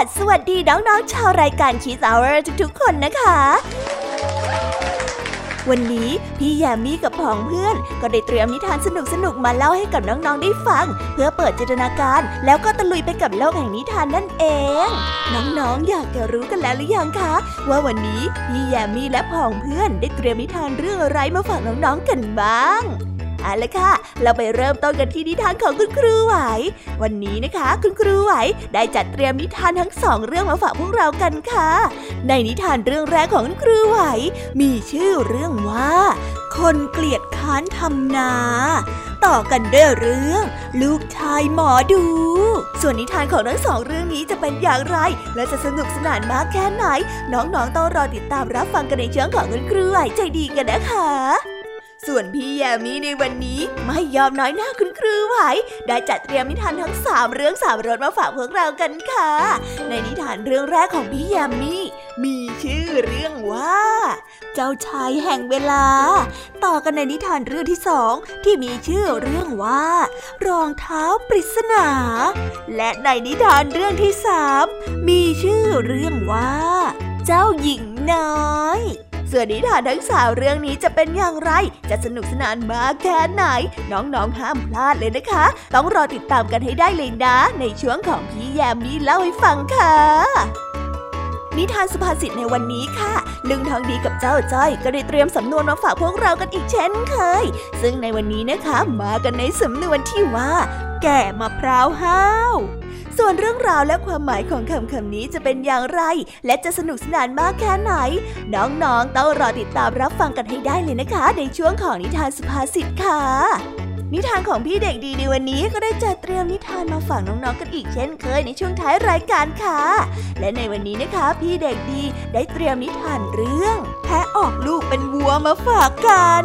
สวัสวัสดีน้องๆชาวรายการ Kiss Hour ทุกๆ คนนะคะ วันนี้พี่แยมมี่กับผองเพื่อน ก็ได้เตรียมนิทานสนุกๆมาเล่าให้กับน้องๆได้ฟัง เพื่อเปิดจินตนาการแล้วก็ตะลุยไปกับโลกแห่งนิทานนั่นเอง น้องๆอยากจะรู้กันแล้วหรือยังคะ ว่าวันนี้พี่แยมมี่และผองเพื่อนได้เตรียมนิทานเรื่องอะไรมาฝากน้องๆกันบ้าง เอาละค่ะ เราไปเริ่มต้นกันที่นิทานของคุณครูไหว วันนี้นะคะ คุณครูไหวได้จัดเตรียมนิทานทั้งสองเรื่องมาฝากพวกเรากันค่ะ ในนิทานเรื่องแรกของคุณครูไหว มีชื่อเรื่องว่า คนเกลียดค้านทำนาต่อกันด้วยเรื่อง ลูกชายหมอดู ส่วนนิทานของทั้งสองเรื่องนี้จะเป็นอย่างไร และจะสนุกสนานมากแค่ไหน น้องๆต้องรอติดตามรับฟังกันในช่วงของคุณครูไหวใจดีกันนะคะ ส่วนพี่แยมี่ในวันนี้ไม่ยอมน้อยหน้าคุณครูไหว ได้จัดเตรียมนิทานทั้งสามเรื่องสามรสมาฝากพวกเรากันค่ะ ในนิทานเรื่องแรกของพี่แยมมี่มีชื่อเรื่องว่า เจ้าชายแห่งเวลา ต่อกันในนิทานเรื่องที่สองที่มีชื่อเรื่องว่า รองเท้าปริศนา และในนิทานเรื่องที่สามมีชื่อเรื่องว่า เจ้าหญิงน้อย ส่วนนิทานทั้งสามเรื่องนี้จะเป็นอย่างไร จะสนุกสนานมากแค่ไหน น้องๆห้ามพลาดเลยนะคะ ต้องรอติดตามกันให้ได้เลยนะ ในช่วงของพี่แยมมี่เล่าให้ฟังค่ะนิทานสุภาษิตในวันนี้ค่ะ ลุงทองดีกับเจ้าจ้อยก็ได้เตรียมสำนวนมาฝากพวกเรากันอีกเช่นเคย ซึ่งในวันนี้นะคะ มากันในสำนวนที่ว่า แก่มะพร้าวห้าว ส่วนเรื่องราวและความหมายของคำคำนี้จะเป็นอย่างไร และจะสนุกสนานมากแค่ไหน น้องๆต้องรอติดตามรับฟังกันให้ได้เลยนะคะ ในช่วงของนิทานสุภาษิตค่ะนิทานของพี่เด็กดีในวันนี้ก็ได้จัดเตรียมนิทานมาฝากน้องๆกันอีกเช่นเคยในช่วงท้ายรายการค่ะ และในวันนี้นะคะ พี่เด็กดีได้เตรียมนิทานเรื่อง แพะออกลูกเป็นวัวมาฝากกัน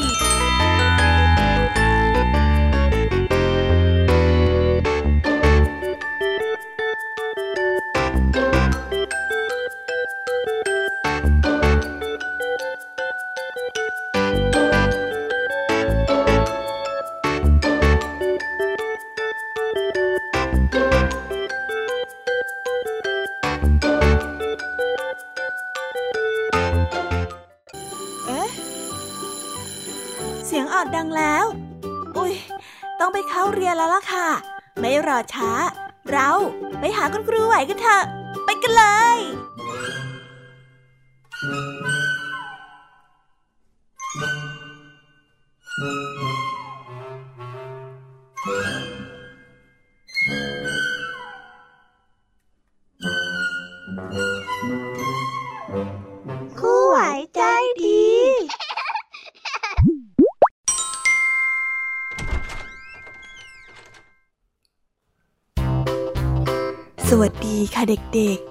กันเลยครูไหวใจดี สวัสดีค่ะเด็กๆ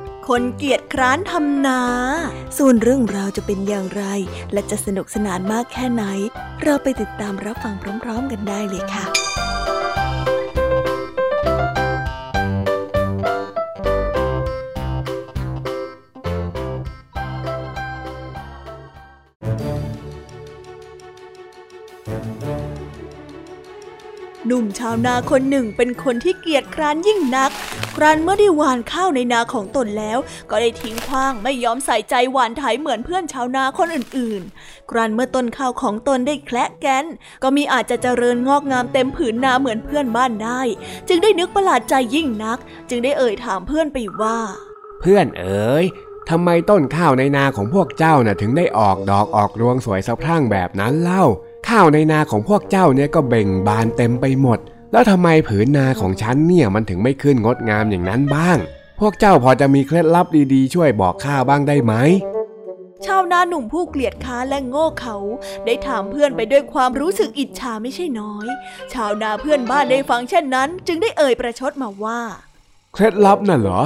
คนเกียจคร้านทำนา ส่วนเรื่องราวจะเป็นอย่างไร และจะสนุกสนานมากแค่ไหน เราไปติดตามรับฟังพร้อม ๆ กันได้เลยค่ะ หนุ่มชาวนาคนหนึ่งเป็นคนที่เกียจคร้านยิ่งนัก ครั้นเมื่อได้หว่านข้าวในนาของตนแล้ว ก็ได้ทิ้งขว้างไม่ยอมใส่ใจหว่านไถเหมือนเพื่อนชาวนาคนอื่นๆ ครั้นเมื่อต้นข้าวของตนได้แคละแกนก็มีอาจจะเจริญงอกงามเต็มผืนนาเหมือนเพื่อนบ้านได้ จึงได้นึกประหลาดใจยิ่งนัก จึงได้เอ่ยถามเพื่อนไปว่า เพื่อนเอ๋ยทำไมต้นข้าวในนาของพวกเจ้าน่ะถึงได้ออกดอกออกรวงสวยสะพรั่งแบบนั้นเล่า ข้าวในนาของพวกเจ้าเนี่ยก็เบ่งบานเต็มไปหมด แล้วทำไมผืนนาของฉันเนี่ยมันถึงไม่ขึ้นงดงามอย่างนั้นบ้าง พวกเจ้าพอจะมีเคล็ดลับดีๆ ช่วยบอกข้าบ้างได้ไหมชาวนาหนุ่มผู้เกลียดค้านและโง่เขา ได้ถามเพื่อนไปด้วยความรู้สึกอิจฉาไม่ใช่น้อย ชาวนาเพื่อนบ้านได้ฟังเช่นนั้น จึงได้เอ่ยประชดมาว่า เคล็ดลับน่ะเหรอ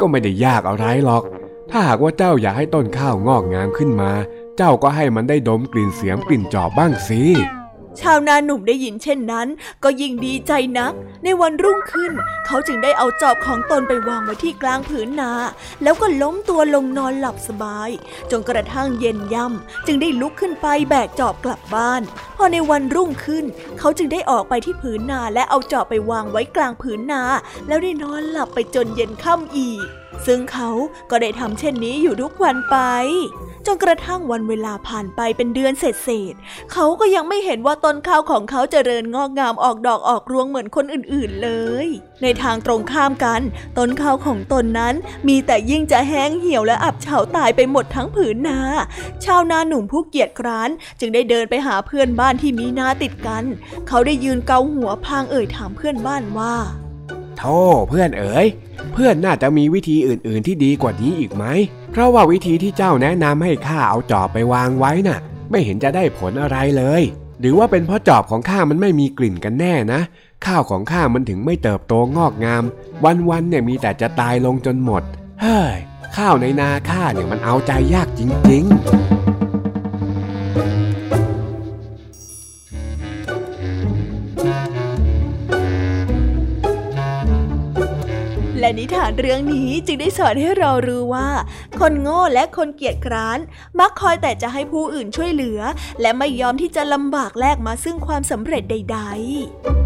ก็ไม่ได้ยากอะไรหรอก ถ้าหากว่าเจ้าอยากให้ต้นข้าวงอกงามขึ้นมา เจ้าก็ให้มันได้ดมกลิ่นเสียงกลิ่นจอบบ้างสิ ชาวนาหนุ่มได้ยินเช่นนั้น ก็ยิ่งดีใจนัก ในวันรุ่งขึ้น เขาจึงได้เอาจอบของตนไปวางไว้ที่กลางผืนนา แล้วก็ล้มตัวลงนอนหลับสบาย จนกระทั่งเย็นย่ำจึงได้ลุกขึ้นไปแบกจอบกลับบ้าน พอในวันรุ่งขึ้น เขาจึงได้ออกไปที่ผืนนาและเอาจอบไปวางไว้กลางผืนนา แล้วได้นอนหลับไปจนเย็นค่ำอีก ซึ่งเขาก็ได้ทำเช่นนี้อยู่ทุกวันไป จนกระทั่งวันเวลาผ่านไปเป็นเดือนเศษเศษเขาก็ยังไม่เห็นว่าต้นข้าวของเขาเจริญงอกงามออกดอกออกรวงเหมือนคนอื่นๆเลย ในทางตรงข้ามกัน ต้นข้าวของตนนั้นมีแต่ยิ่งจะแห้งเหี่ยวและอับเฉาตายไปหมดทั้งผืนนา ชาวนาหนุ่มผู้เกียจคร้าน จึงได้เดินไปหาเพื่อนบ้านที่มีนาติดกัน เขาได้ยืนเกาหัวพางเอ่ยถามเพื่อนบ้านว่า โธ่เพื่อนเอ๋ย เพื่อนน่าจะมีวิธีอื่นๆที่ดีกว่านี้อีกไหม เพราะว่าวิธีที่เจ้าแนะนำให้ข้าเอาจอบไปวางไว้น่ะ ไม่เห็นจะได้ผลอะไรเลย หรือว่าเป็นเพราะจอบของข้ามันไม่มีกลิ่นกันแน่นะ ข้าวของข้ามันถึงไม่เติบโตงอกงาม วันๆเนี่ยมีแต่จะตายลงจนหมด เฮ้ย ข้าวในนาข้าเนี่ยมันเอาใจยากจริง ๆ และนิทานเรื่องนี้จึงได้สอนให้เรารู้ว่า คนโง่และคนเกียจคร้าน มักคอยแต่จะให้ผู้อื่นช่วยเหลือ และไม่ยอมที่จะลำบากแลกมาซึ่งความสำเร็จใด ๆ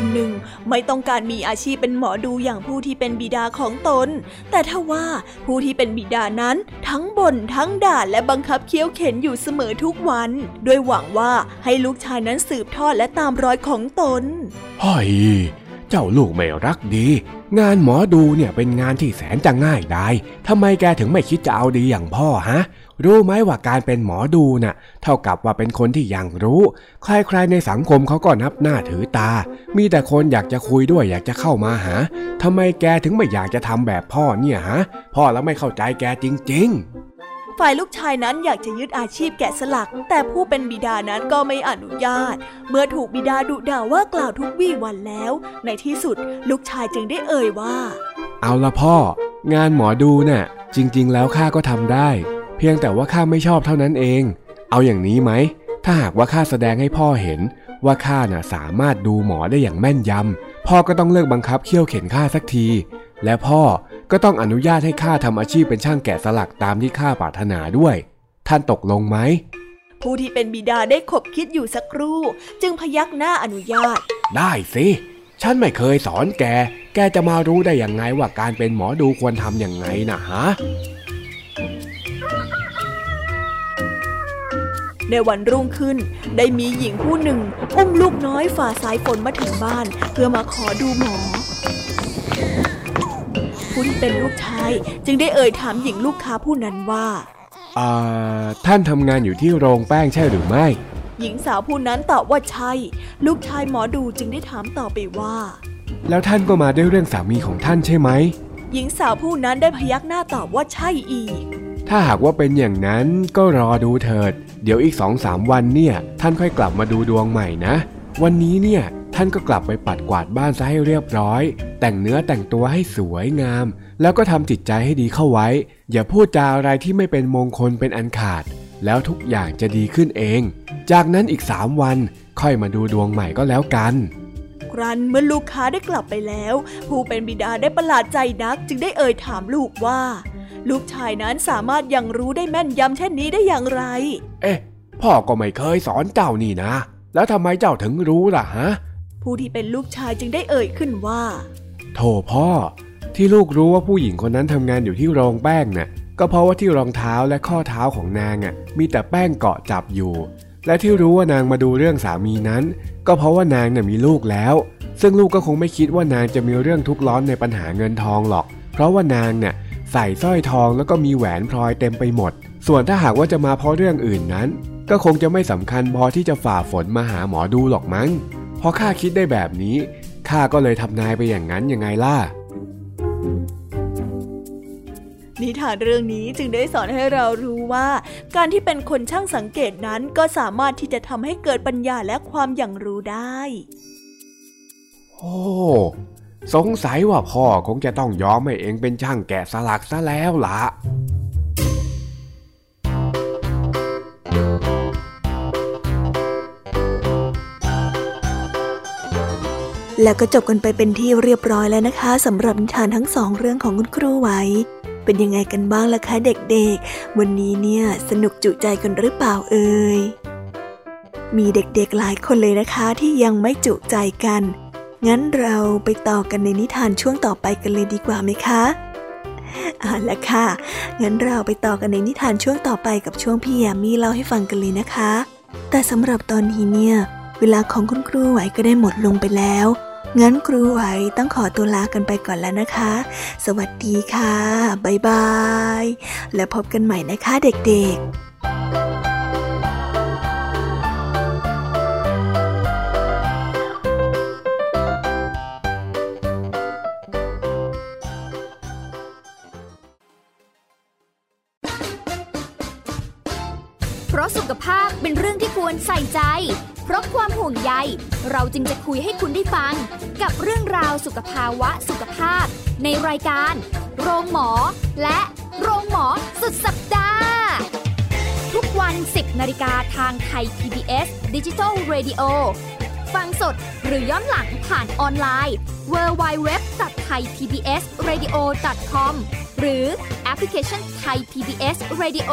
คนหนึ่งไม่ต้องการมีอาชีพเป็นหมอดูอย่างผู้ที่เป็นบิดาของตน แต่ถ้าว่าผู้ที่เป็นบิดานั้นทั้งบ่นทั้งด่าและบังคับเคี้ยวเข็นอยู่เสมอทุกวันด้วยหวังว่าให้ลูกชายนั้นสืบทอดและตามรอยของตนเฮ้ยเจ้าลูกไม่รักดี งานหมอดูเนี่ยเป็นงานที่แสนจะง่ายได้ทำไมแกถึงไม่คิดจะเอาดีอย่างพ่อฮะ รู้ไหมว่าการเป็นหมอดูน่ะ เท่ากับว่าเป็นคนที่ยังรู้ ใครๆในสังคมเขาก็นับหน้าถือตา มีแต่คนอยากจะคุยด้วยอยากจะเข้ามาหาทำไมแกถึงไม่อยากจะทำแบบพ่อเนี่ยฮะ พ่อแล้วไม่เข้าใจแกจริง ๆฝ่ายลูกชายนั้นอยากจะยึดอาชีพแกะสลัก แต่ผู้เป็นบิดานั้นก็ไม่อนุญาต เมื่อถูกบิดาดุด่าว่ากล่าวทุกวี่วันแล้ว ในที่สุดลูกชายจึงได้เอ่ยว่า เอาละพ่อ งานหมอดูน่ะ จริง ๆ แล้วข้าก็ทำได้ เพียงแต่ว่าข้าไม่ชอบเท่านั้นเอง เอาอย่างนี้ไหม ถ้าหากว่าข้าแสดงให้พ่อเห็น ว่าข้าน่ะสามารถดูหมอได้อย่างแม่นยำ พ่อก็ต้องเลิกบังคับเคี่ยวเข็นข้าสักที และพ่อก็ต้องอนุญาตให้ข้าทำอาชีพเป็นช่างแกะสลักตามที่ข้าปรารถนาด้วย ท่านตกลงไหม ผู้ที่เป็นบิดาได้ขบคิดอยู่สักครู่ จึงพยักหน้าอนุญาต ได้สิ ฉันไม่เคยสอนแก แกจะมารู้ได้ยังไงว่าการเป็นหมอดูควรทำยังไงนะฮะ ในวันรุ่งขึ้น ได้มีหญิงผู้หนึ่ง อุ้มลูกน้อยฝ่าสายฝนมาถึงบ้าน เพื่อมาขอดูหมอผู้ที่เป็นลูกชายจึงได้เอ่ยถามหญิงลูกค้าผู้นั้นว่าอ่าท่านทำงานอยู่ที่โรงแป้งใช่หรือไม่ หญิงสาวผู้นั้นตอบว่าใช่ ลูกชายหมอดูจึงได้ถามต่อไปว่า แล้วท่านก็มาด้วยเรื่องสามีของท่านใช่ไหม หญิงสาวผู้นั้นได้พยักหน้าตอบว่าใช่อีก ถ้าหากว่าเป็นอย่างนั้นก็รอดูเถิด เดี๋ยวอีกสองสามวันเนี่ย ท่านค่อยกลับมาดูดวงใหม่นะ วันนี้เนี่ยท่านก็กลับไปปัดกวาดบ้านซะให้เรียบร้อย แต่งเนื้อแต่งตัวให้สวยงาม แล้วก็ทำจิตใจให้ดีเข้าไว้ อย่าพูดจาอะไรที่ไม่เป็นมงคลเป็นอันขาด แล้วทุกอย่างจะดีขึ้นเอง จากนั้นอีกสามวันค่อยมาดูดวงใหม่ก็แล้วกันครั้นเมื่อลูกค้าได้กลับไปแล้ว ผู้เป็นบิดาได้ประหลาดใจนักจึงได้เอ่ยถามลูกว่า ลูกชายนั้นสามารถยังรู้ได้แม่นยำเช่นนี้ได้อย่างไร เอ๊ะ พ่อก็ไม่เคยสอนเจ้านี่นะ แล้วทำไมเจ้าถึงรู้ล่ะฮะ ผู้ที่เป็นลูกชายจึงได้เอ่ยขึ้นว่า โถพ่อ ที่ลูกรู้ว่าผู้หญิงคนนั้นทำงานอยู่ที่โรงแป้งน่ะ ก็เพราะว่าที่รองเท้าและข้อเท้าของนางอะ มีแต่แป้งเกาะจับอยู่ และที่รู้ว่านางมาดูเรื่องสามีนั้น ก็เพราะว่านางน่ะมีลูกแล้ว ซึ่งลูกก็คงไม่คิดว่านางจะมีเรื่องทุกข์ร้อนในปัญหาเงินทองหรอก เพราะว่านางเนี่ย ใส่สร้อยทองแล้วก็มีแหวนพลอยเต็มไปหมด ส่วนถ้าหากว่าจะมาเพราะเรื่องอื่นนั้น ก็คงจะไม่สำคัญพอที่จะฝ่าฝนมาหาหมอดูหรอกมั้งพอข้าคิดได้แบบนี้ข้าก็เลยทำนายไปอย่างนั้นยังไงล่ะนิทานเรื่องนี้จึงได้สอนให้เรารู้ว่า การที่เป็นคนช่างสังเกตนั้นก็สามารถที่จะทำให้เกิดปัญญาและความอย่างรู้ได้ โอ้ สงสัยว่าพ่อคงจะต้องยอมให้เองเป็นช่างแกะสลักซะแล้วล่ะแล้วก็จบกันไปเป็นที่เรียบร้อยแล้วนะคะสำหรับนิทานทั้งสองเรื่องของคุณครูไหว เป็นยังไงกันบ้างล่ะคะเด็กๆ วันนี้เนี่ยสนุกจุใจกันหรือเปล่าเอ่ยมีเด็กๆหลายคนเลยนะคะที่ยังไม่จุใจกัน งั้นเราไปต่อกันในนิทานช่วงต่อไปกันเลยดีกว่าไหมคะเอาละค่ะ งั้นเราไปต่อกันในนิทานช่วงต่อไปกับช่วงพี่แยมมี่เล่าให้ฟังกันเลยนะคะ แต่สำหรับตอนนี้เนี่ย เวลาของคุณครูไหวก็ได้หมดลงไปแล้ว งั้นครูไหวต้องขอตัวลากันไปก่อนแล้วนะคะ สวัสดีค่ะ บ๊ายบาย แล้วพบกันใหม่นะคะเด็กๆ เป็นเรื่องที่ควรใส่ใจ เพราะความห่วงใย เราจึงจะคุยให้คุณได้ฟัง กับเรื่องราวสุขภาวะสุขภาพ ในรายการ โรงหมอ และโรงหมอสุดสัปดาห์ ทุกวัน 10นาฬิกาทางไทย PBS Digital Radio ฟังสดหรือย้อนหลังผ่านออนไลน์ www.thaipbsradio.com หรือแอปพลิเคชัน Thai PBS Radio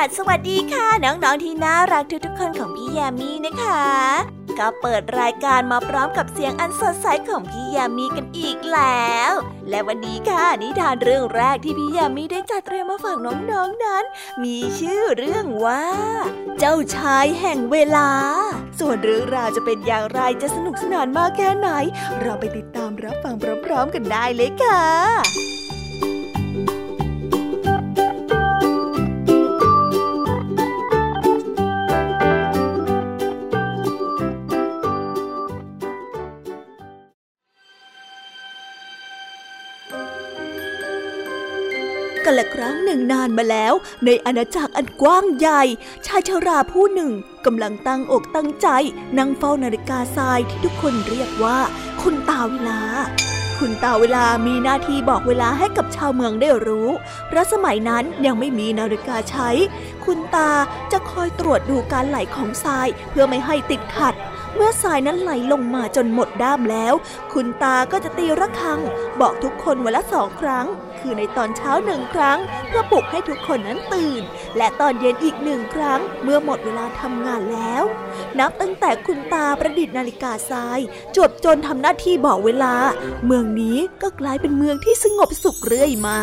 h a i PBS Radio com สวัสดีค่ะ น้องๆที่น่ารักทุกๆคนของพี่ยามีนะคะ ก็เปิดรายการมาพร้อมกับเสียงอันสดใสของพี่ยามีกันอีกแล้ว และวันนี้ค่ะนิทานเรื่องแรกที่พี่ยามีได้จัดเตรียมมาฝากน้องๆนนั้น มีชื่อเรื่องว่า เจ้าชายแห่งเวลา ส่วนเรื่องราวจะเป็นอย่างไรจะสนุกสนานมากแค่ไหน เราไปติดตามรับฟังพร้อมๆกันได้เลยค่ะ นึ่งนานมาแล้ว ในอาณาจักรอันกว้างใหญ่ ชายชราผู้หนึ่งกำลังตั้งอกตั้งใจ นั่งเฝ้านาฬิกาทรายที่ทุกคนเรียกว่า คุณตาเวลา คุณตาเวลามีหน้าที่บอกเวลาให้กับชาวเมืองได้รู้ เพราะสมัยนั้นยังไม่มีนาฬิกาใช้ คุณตาจะคอยตรวจดูการไหลของทรายเพื่อไม่ให้ติดขัด เมื่อทรายนั้นไหลลงมาจนหมดด้ามแล้ว คุณตาก็จะตีระฆัง บอกทุกคนวันละสองครั้ง คือในตอนเช้าหนึ่งครั้ง เพื่อปลุกให้ทุกคนนั้นตื่น และตอนเย็นอีกหนึ่งครั้ง เมื่อหมดเวลาทำงานแล้ว นับตั้งแต่คุณตาประดิษฐ์นาฬิกาทราย จวบจนทำหน้าที่บอกเวลา เมืองนี้ก็กลายเป็นเมืองที่สงบสุขเรื่อยมา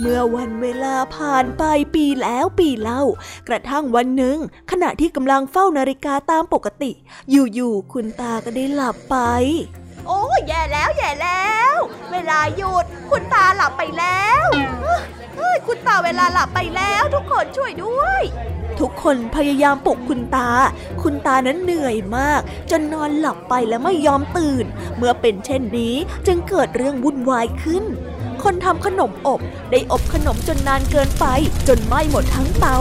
เมื่อวันเวลาผ่านไปปีแล้วปีเล่า กระทั่งวันหนึ่ง ขณะที่กำลังเฝ้านาฬิกาตามปกติ อยู่ๆคุณตาก็ได้หลับไป โอ้แย่แล้วแย่แล้ว เวลาหยุด คุณตาหลับไปแล้วเฮ้ยคุณตาเวลาหลับไปแล้วทุกคนช่วยด้วย ทุกคนพยายามปลุกคุณตา คุณตานั้นเหนื่อยมาก จนนอนหลับไปและไม่ยอมตื่น เมื่อเป็นเช่นนี้จึงเกิดเรื่องวุ่นวายขึ้น คนทำขนมอบ ได้อบขนมจนนานเกินไป จนไหม้หมดทั้งเตา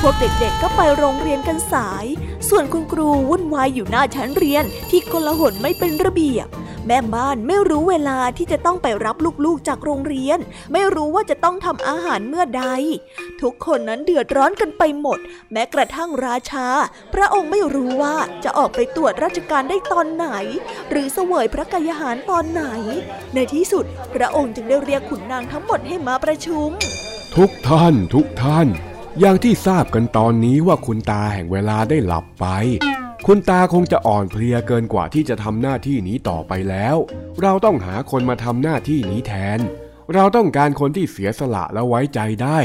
พวกเด็กๆก็ไปโรงเรียนกันสาย ส่วนคุณครูวุ่นวายอยู่หน้าชั้นเรียนที่กลาหนไม่เป็นระเบียบ แม่บ้านไม่รู้เวลาที่จะต้องไปรับลูกๆจากโรงเรียน ไม่รู้ว่าจะต้องทำอาหารเมื่อใด ทุกคนนั้นเดือดร้อนกันไปหมด แม้กระทั่งราชา พระองค์ไม่รู้ว่าจะออกไปตรวจราชการได้ตอนไหน หรือเสวยพระกายหารตอนไหน ในที่สุดพระองค์จึงได้เรียกขุนนางทั้งหมดให้มาประชุม ทุกท่านทุกท่าน อย่างที่ทราบกันตอนนี้ว่าคุณตาแห่งเวลาได้หลับไป คุณตาคงจะอ่อนเพลียเกินกว่าที่จะทำหน้าที่นี้ต่อไปแล้ว เราต้องหาคนมาทำหน้าที่นี้แทน เราต้องการคนที่เสียสละและไว้ใจได้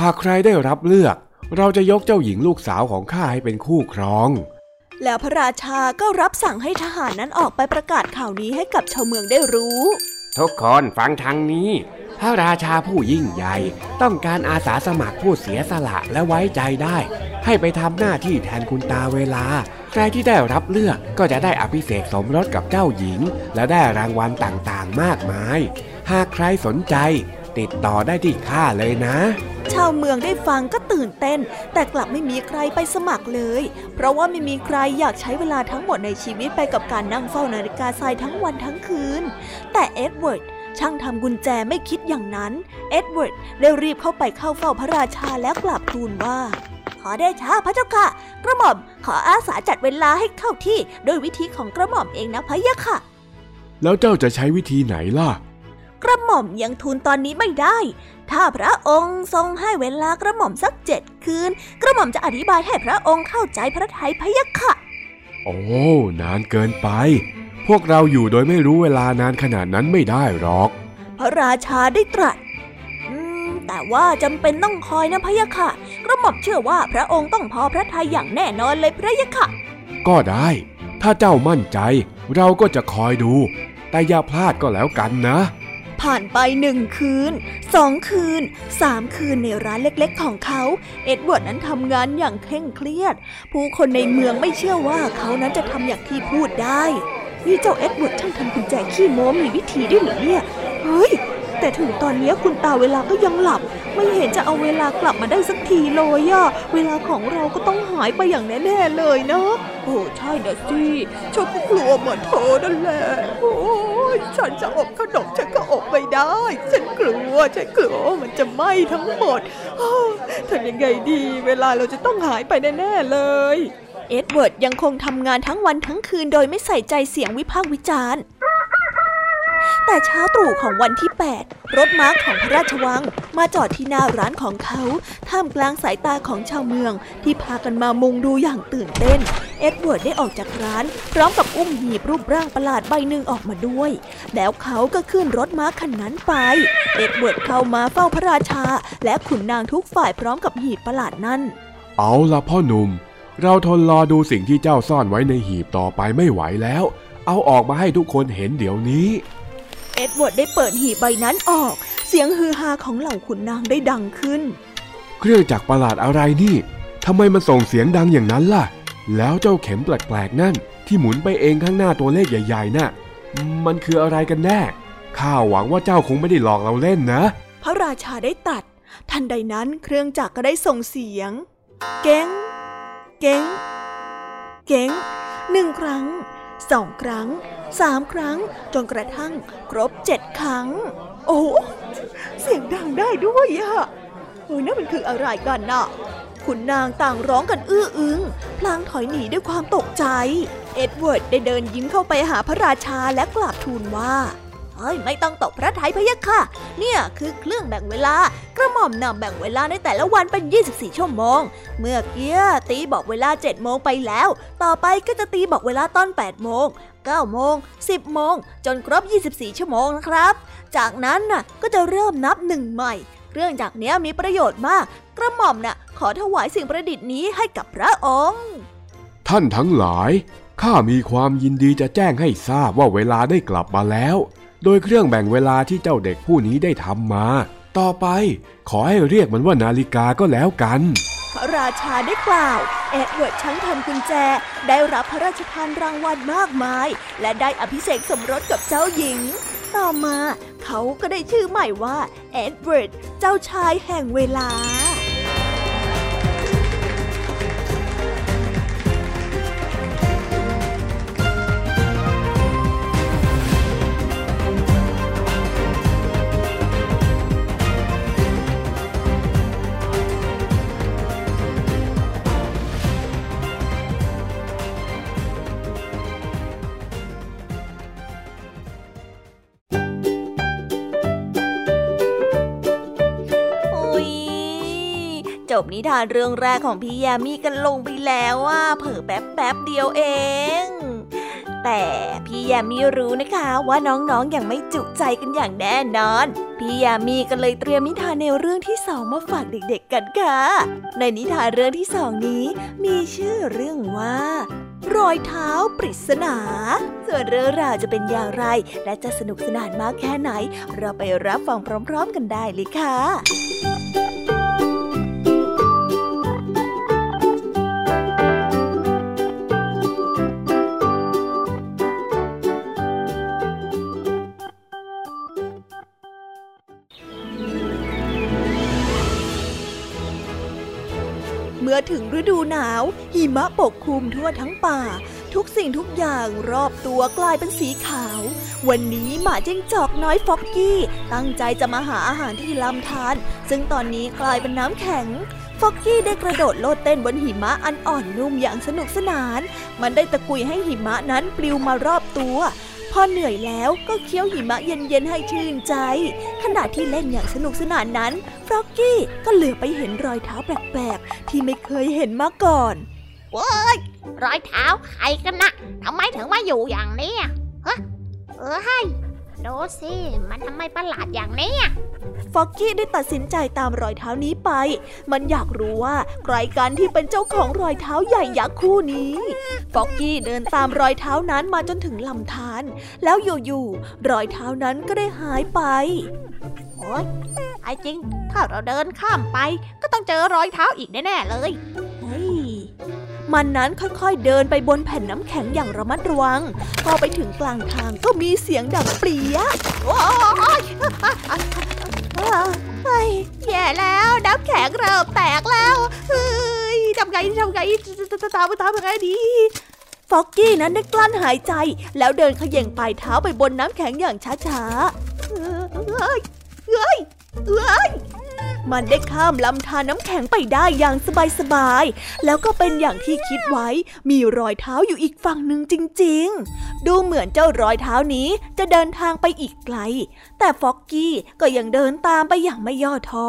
หากใครได้รับเลือก เราจะยกเจ้าหญิงลูกสาวของข้าให้เป็นคู่ครอง แล้วพระราชาก็รับสั่งให้ทหารนั้นออกไปประกาศข่าวนี้ให้กับชาวเมืองได้รู้ ทุกคนฟังทางนี้ พระราชาผู้ยิ่งใหญ่ ต้องการอาสาสมัครผู้เสียสละและไว้ใจได้ ให้ไปทำหน้าที่แทนคุณตาเวลา ใครที่ได้รับเลือกก็จะได้อภิเษกสมรสกับเจ้าหญิง และได้รางวัลต่างๆมากมาย หากใครสนใจ ติดต่อได้ที่ข้าเลยนะ ชาวเมืองได้ฟังก็ตื่นเต้น แต่กลับไม่มีใครไปสมัครเลย เพราะว่าไม่มีใครอยากใช้เวลาทั้งหมดในชีวิตไปกับการนั่งเฝ้านาฬิกาทรายทั้งวันทั้งคืน แต่เอ็ดเวิร์ดช่างทำกุญแจไม่คิดอย่างนั้น เอ็ดเวิร์ดได้รีบเข้าไปเข้าเฝ้าพระราชาแล้วกราบทูลว่า ขอได้ช้าพระเจ้าค่ะ กระหม่อมขออาสาจัดเวลาให้เข้าที่ โดยวิธีของกระหม่อมเองนะพะยะค่ะ แล้วเจ้าจะใช้วิธีไหนล่ะ กระหม่อมยังทูลตอนนี้ไม่ได้ ถ้าพระองค์ทรงให้เวลากระหม่อมสักเจ็ดคืน กระหม่อมจะอธิบายให้พระองค์เข้าใจพระทัยพะยะค่ะ โอ้ นานเกินไป พวกเราอยู่โดยไม่รู้เวลานานขนาดนั้นไม่ได้หรอก พระราชาได้ตรัสอืมแต่ว่าจำเป็นต้องคอยนะพะยะค่ะ กระหม่อมเชื่อว่าพระองค์ต้องพอพระทัยอย่างแน่นอนเลยพระยะค่ะ ก็ได้ ถ้าเจ้ามั่นใจ เราก็จะคอยดู แต่อย่าพลาดก็แล้วกันนะ ผ่านไปหนึ่งคืนสองคืนสามคืนในร้านเล็กๆของเขา เอ็ดเวิร์ดนั้นทำงานอย่างเคร่งเครียด ผู้คนในเมืองไม่เชื่อว่าเขานั้นจะทำอย่างที่พูดได้ นี่เจ้าเอ็ดเวิร์ดช่างทำกุญแจขี้โม้มีวิธีด้วยหรือเนี่ย เฮ้ย แต่ถึงตอนนี้คุณตาเวลาก็ยังหลับ ไม่เห็นจะเอาเวลากลับมาได้สักทีเลยอะเวลาของเราก็ต้องหายไปอย่างแน่ๆเลยเนะโอ้ใช่นะสิฉันก็กลัวเหมือนเธอนั่นแหละโอ้ยฉันจะอบขนมฉันก็อบไม่ได้ ฉันกลัวฉันกลัวมันจะไหม้ทั้งหมดทำยังไงดี เวลาเราจะต้องหายไปแน่ๆเลยเอ็ดเวิร์ดยังคงทำงานทั้งวันทั้งคืนโดยไม่ใส่ใจเสียงวิพากษ์วิจารณ์ แต่เช้าตรู่ของวันที่ 8 รถม้าของพระราชวัง มาจอดที่หน้าร้านของเขาท่ามกลางสายตาของชาวเมือง ที่พากันมามุงดูอย่างตื่นเต้น เอ็ดเวิร์ดได้ออกจากร้าน พร้อมกับอุ้มหีบรูปร่างประหลาดใบหนึ่งออกมาด้วย แล้วเขาก็ขึ้นรถม้าคันนั้นไป เอ็ดเวิร์ดเข้ามาเฝ้าพระราชา และขุนนางทุกฝ่ายพร้อมกับหีบประหลาดนั้นเอาละพ่อหนุ่ม เราทนรอดูสิ่งที่เจ้าซ่อนไว้ในหีบต่อไปไม่ไหวแล้ว เอาออกมาให้ทุกคนเห็นเดี๋ยวนี้ เอ็ดเวิร์ดได้เปิดหีบใบนั้นออก เสียงฮือฮาของเหล่าขุนนางได้ดังขึ้น เครื่องจักรประหลาดอะไรนี่ทำไมมันส่งเสียงดังอย่างนั้นล่ะ แล้วเจ้าเข็มแปลกๆนั่น ที่หมุนไปเองข้างหน้าตัวเลขใหญ่ๆน่ะ มันคืออะไรกันแน่ ข้าหวังว่าเจ้าคงไม่ได้หลอกเราเล่นนะ พระราชาได้ตัด ทันใดนั้นเครื่องจักรก็ได้ส่งเสียง เก้ง เก้ง เก้งหนึ่งครั้งสองครั้ง สามครั้งจนกระทั่งครบเจ็ดครั้ง โอ้เสียงดังได้ด้วยอะเฮ้ยนั่นมันคืออะไรกันน่ะขุนนางต่างร้องกันอื้ออึงพลางถอยหนีด้วยความตกใจ เอ็ดเวิร์ดได้เดินยิ้มเข้าไปหาพระราชาและกราบทูลว่าเฮ้ยไม่ต้องตกพระทัยพะยะค่ะ เนี่ยคือเครื่องแบ่งเวลากระหม่อมนำแบ่งเวลาในแต่ละวันเป็น 24 ชั่วโมง เมื่อกี้ตีบอกเวลา 7 โมงไปแล้ว ต่อไปก็จะตีบอกเวลาตอน 8 โมง 9 โมง 10 โมง จนครบ 24 ชั่วโมงนะครับ จากนั้นน่ะก็จะเริ่มนับหนึ่งใหม่ เรื่องจากนี้มีประโยชน์มาก กระหม่อมน่ะขอถวายสิ่งประดิษฐ์นี้ให้กับพระองค์ ท่านทั้งหลายข้ามีความยินดีจะแจ้งให้ทราบว่าเวลาได้กลับมาแล้ว โดยเครื่องแบ่งเวลาที่เจ้าเด็กผู้นี้ได้ทำมา ต่อไปขอให้เรียกมันว่านาฬิกาก็แล้วกัน พระราชาได้กล่าว เอ็ดเวิร์ดช่างทำกุญแจ ได้รับพระราชทานรางวัลมากมาย และได้อภิเษกสมรสกับเจ้าหญิง ต่อมาเขาก็ได้ชื่อใหม่ว่า เอ็ดเวิร์ด เจ้าชายแห่งเวลา จบนิทานเรื่องแรกของพี่ยามีกันลงไปแล้วว่าเผิ่แป๊บแป๊บเดียวเอง แต่พี่ยามีรู้นะคะว่าน้องๆออย่างไม่จุใจกันอย่างแน่นอน พี่ยามีก็เลยเตรียมนิทานแนวเรื่องที่สองมาฝากเด็กๆกันค่ะ ในนิทานเรื่องที่สองนี้ มีชื่อเรื่องว่ารอยเท้าปริศนา ส่วนเรื่องราวจะเป็นอย่างไร และจะสนุกสนานมากแค่ไหน เราไปรับฟังพร้อม ๆ กันได้เลยค่ะ มื่อถึงฤดูหนาว หิมะปกคลุมทั่วทั้งป่า ทุกสิ่งทุกอย่างรอบตัวกลายเป็นสีขาว วันนี้หมาจิ้งจอกน้อยฟอกกี้ ตั้งใจจะมาหาอาหารที่ลำธารซึ่งตอนนี้กลายเป็นน้ำแข็งฟอกกี้ได้กระโดดโลดเต้นบนหิมะอันอ่อนนุ่มอย่างสนุกสนาน มันได้ตะกุยให้หิมะนั้นปลิวมารอบตัว พอเหนื่อยแล้วก็เคี้ยวหิมะเย็นๆให้ชื่นใจ ขณะที่เล่นอย่างสนุกสนานนั้นฟรอกกี้ก็เหลือไปเห็นรอยเท้าแปลกๆ ที่ไม่เคยเห็นมาก่อนว้ยรอยเท้าใครกันนะทำไมถึงมาอยู่อย่างนี้ฮะเออให้ ดูสิ มันทำไมประหลาดอย่างนี้ฟอกกี้ได้ตัดสินใจตามรอยเท้านี้ไป มันอยากรู้ว่าใครกันที่เป็นเจ้าของรอยเท้าใหญ่ยักษ์คู่นี้ฟอกกี้เดินตามรอยเท้านั้นมาจนถึงลำธารแล้วอยู่ๆรอยเท้านั้นก็ได้หายไปโอ้ยไอ้จริง ถ้าเราเดินข้ามไป ก็ต้องเจอรอยเท้าอีกแน่ๆเลยเฮ้ย มันนั้นค่อยๆเดินไปบนแผ่นน้ำแข็งอย่างระมัดระวัง พอไปถึงกลางทางก็มีเสียงดังเปรี้ยโอ้ยเฮ้ยแย่แล้ข็งเริ่มแตกแล้วเฮ้ยทำไงทำไงจะตามไปตามยังไงดีฟอกกี้นั้นได้กลั้นหายใจ แล้วเดินเขย่งปลายเท้าไปบนน้ำแข็งอย่างช้าๆเฮ้ยเฮ้ยเฮ้ย มันได้ข้ามลำธารน้ำแข็งไปได้อย่างสบายๆ แล้วก็เป็นอย่างที่คิดไว้ มีรอยเท้าอยู่อีกฝั่งหนึ่งจริงๆ ดูเหมือนเจ้ารอยเท้านี้จะเดินทางไปอีกไกล แต่ฟอกกี้ก็ยังเดินตามไปอย่างไม่ย่อท้อ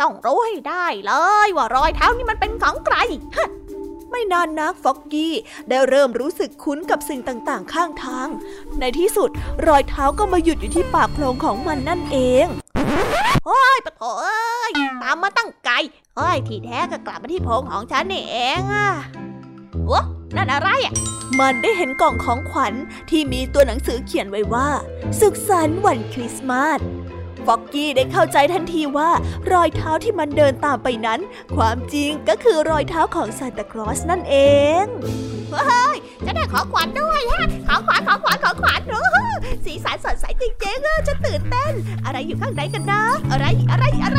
ต้องรู้ให้ได้เลยว่ารอยเท้านี่มันเป็นของใคร ไม่นานนักฟอกกี้ได้เริ่มรู้สึกคุ้นกับสิ่งต่างๆ ข้างทาง ในที่สุดรอยเท้าก็มาหยุดอยู่ที่ปากโพรงของมันนั่นเองโอ้ยปะโถเอ้ยตามมาตั้งไกลเฮ้ยที่แท้ก็กลับมาที่โพรงของฉันนี่เองอะวะนั่นอะไรอะมันได้เห็นกล่องของขวัญที่มีตัวหนังสือเขียนไว้ว่า สุขสันต์วันคริสต์มาส ฟอกกี้ได้เข้าใจทันทีว่ารอยเท้าที่มันเดินตามไปนั้น ความจริงก็คือรอยเท้าของซานตาคลอสนั่นเองจะได้ของขวัญด้วยฮะของขวัญของขวัญของขวัญเนอะสีสันสดใสจริงๆออจะตื่นเต้น อะไรอยู่ข้างในกันนะ อะไรอะไรอะไร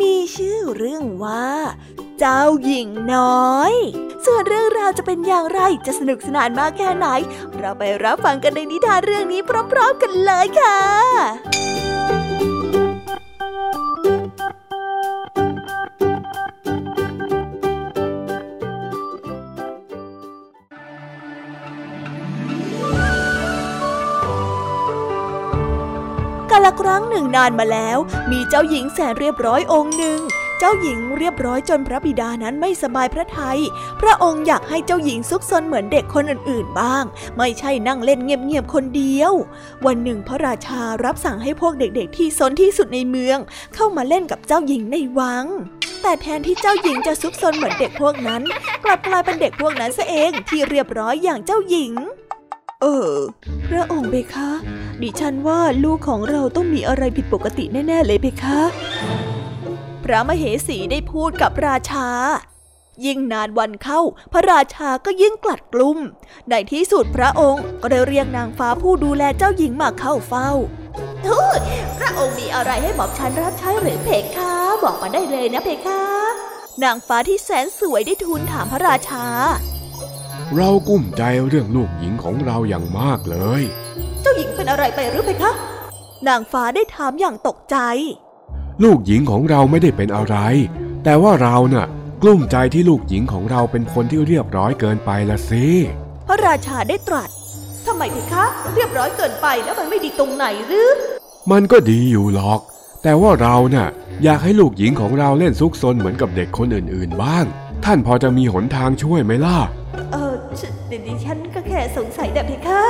มีชื่อเรื่องว่า เจ้าหญิงน้อย ส่วนเรื่องราวจะเป็นอย่างไรจะสนุกสนานมากแค่ไหน เราไปรับฟังกันในนิทานเรื่องนี้พร้อม ๆ กันเลยค่ะาละครั้งหนึ่งนานมาแล้ว มีเจ้าหญิงแสนเรียบร้อยองค์หนึ่ง เจ้าหญิงเรียบร้อยจนพระบิดานั้นไม่สบายพระทยัยพระองค์อยากให้เจ้าหญิงซุกซนเหมือนเด็กคนอื่นๆบ้าง ไม่ใช่นั่งเล่นเงียบๆคนเดียว วันหนึ่งพระราชารับสั่งให้พวกเด็กๆที่ซนที่สุดในเมือง เข้ามาเล่นกับเจ้าหญิงในวังแต่แทนที่เจ้าหญิงจะซุกซนเหมือนเด็กพวกนั้น กลับกลายเป็นเด็กพวกนั้นซะเองที่เรียบร้อยอย่างเจ้าหญิง เออ พระองค์เบคะ ดิฉันว่าลูกของเราต้องมีอะไรผิดปกติแน่ ๆ เลยเพคะ พระมเหสีได้พูดกับราชา ยิ่งนานวันเข้า พระราชาก็ยิ่งกลัดกลุ้ม ในที่สุดพระองค์ก็ได้เรียกนางฟ้าผู้ดูแลเจ้าหญิงมาเข้าเฝ้าทูตพระองค์มีอะไรให้หมอมฉันรับใช้หรือเพคะ บอกมาได้เลยนะเพคะ นางฟ้าที่แสนสวยได้ทูลถามพระราชา เรากุ้มใจเรื่องลูกหญิงของเราอย่างมากเลย เจ้าหญิงเป็นอะไรไปหรือเพคะนางฟ้าได้ถามอย่างตกใจ ลูกหญิงของเราไม่ได้เป็นอะไร แต่ว่าเราน่ะ กลุ้มใจที่ลูกหญิงของเราเป็นคนที่เรียบร้อยเกินไปละสิพระราชาได้ตรัสทำไมเพคะเรียบร้อยเกินไปแล้วมันไม่ดีตรงไหนหรือ มันก็ดีอยู่หรอก แต่ว่าเราน่ะ อยากให้ลูกหญิงของเราเล่นซุกซนเหมือนกับเด็กคนอื่นๆบ้าง ท่านพอจะมีหนทางช่วยไหมล่ะ เออฉดิฉันก็แค่สงสัยแต่เพคะ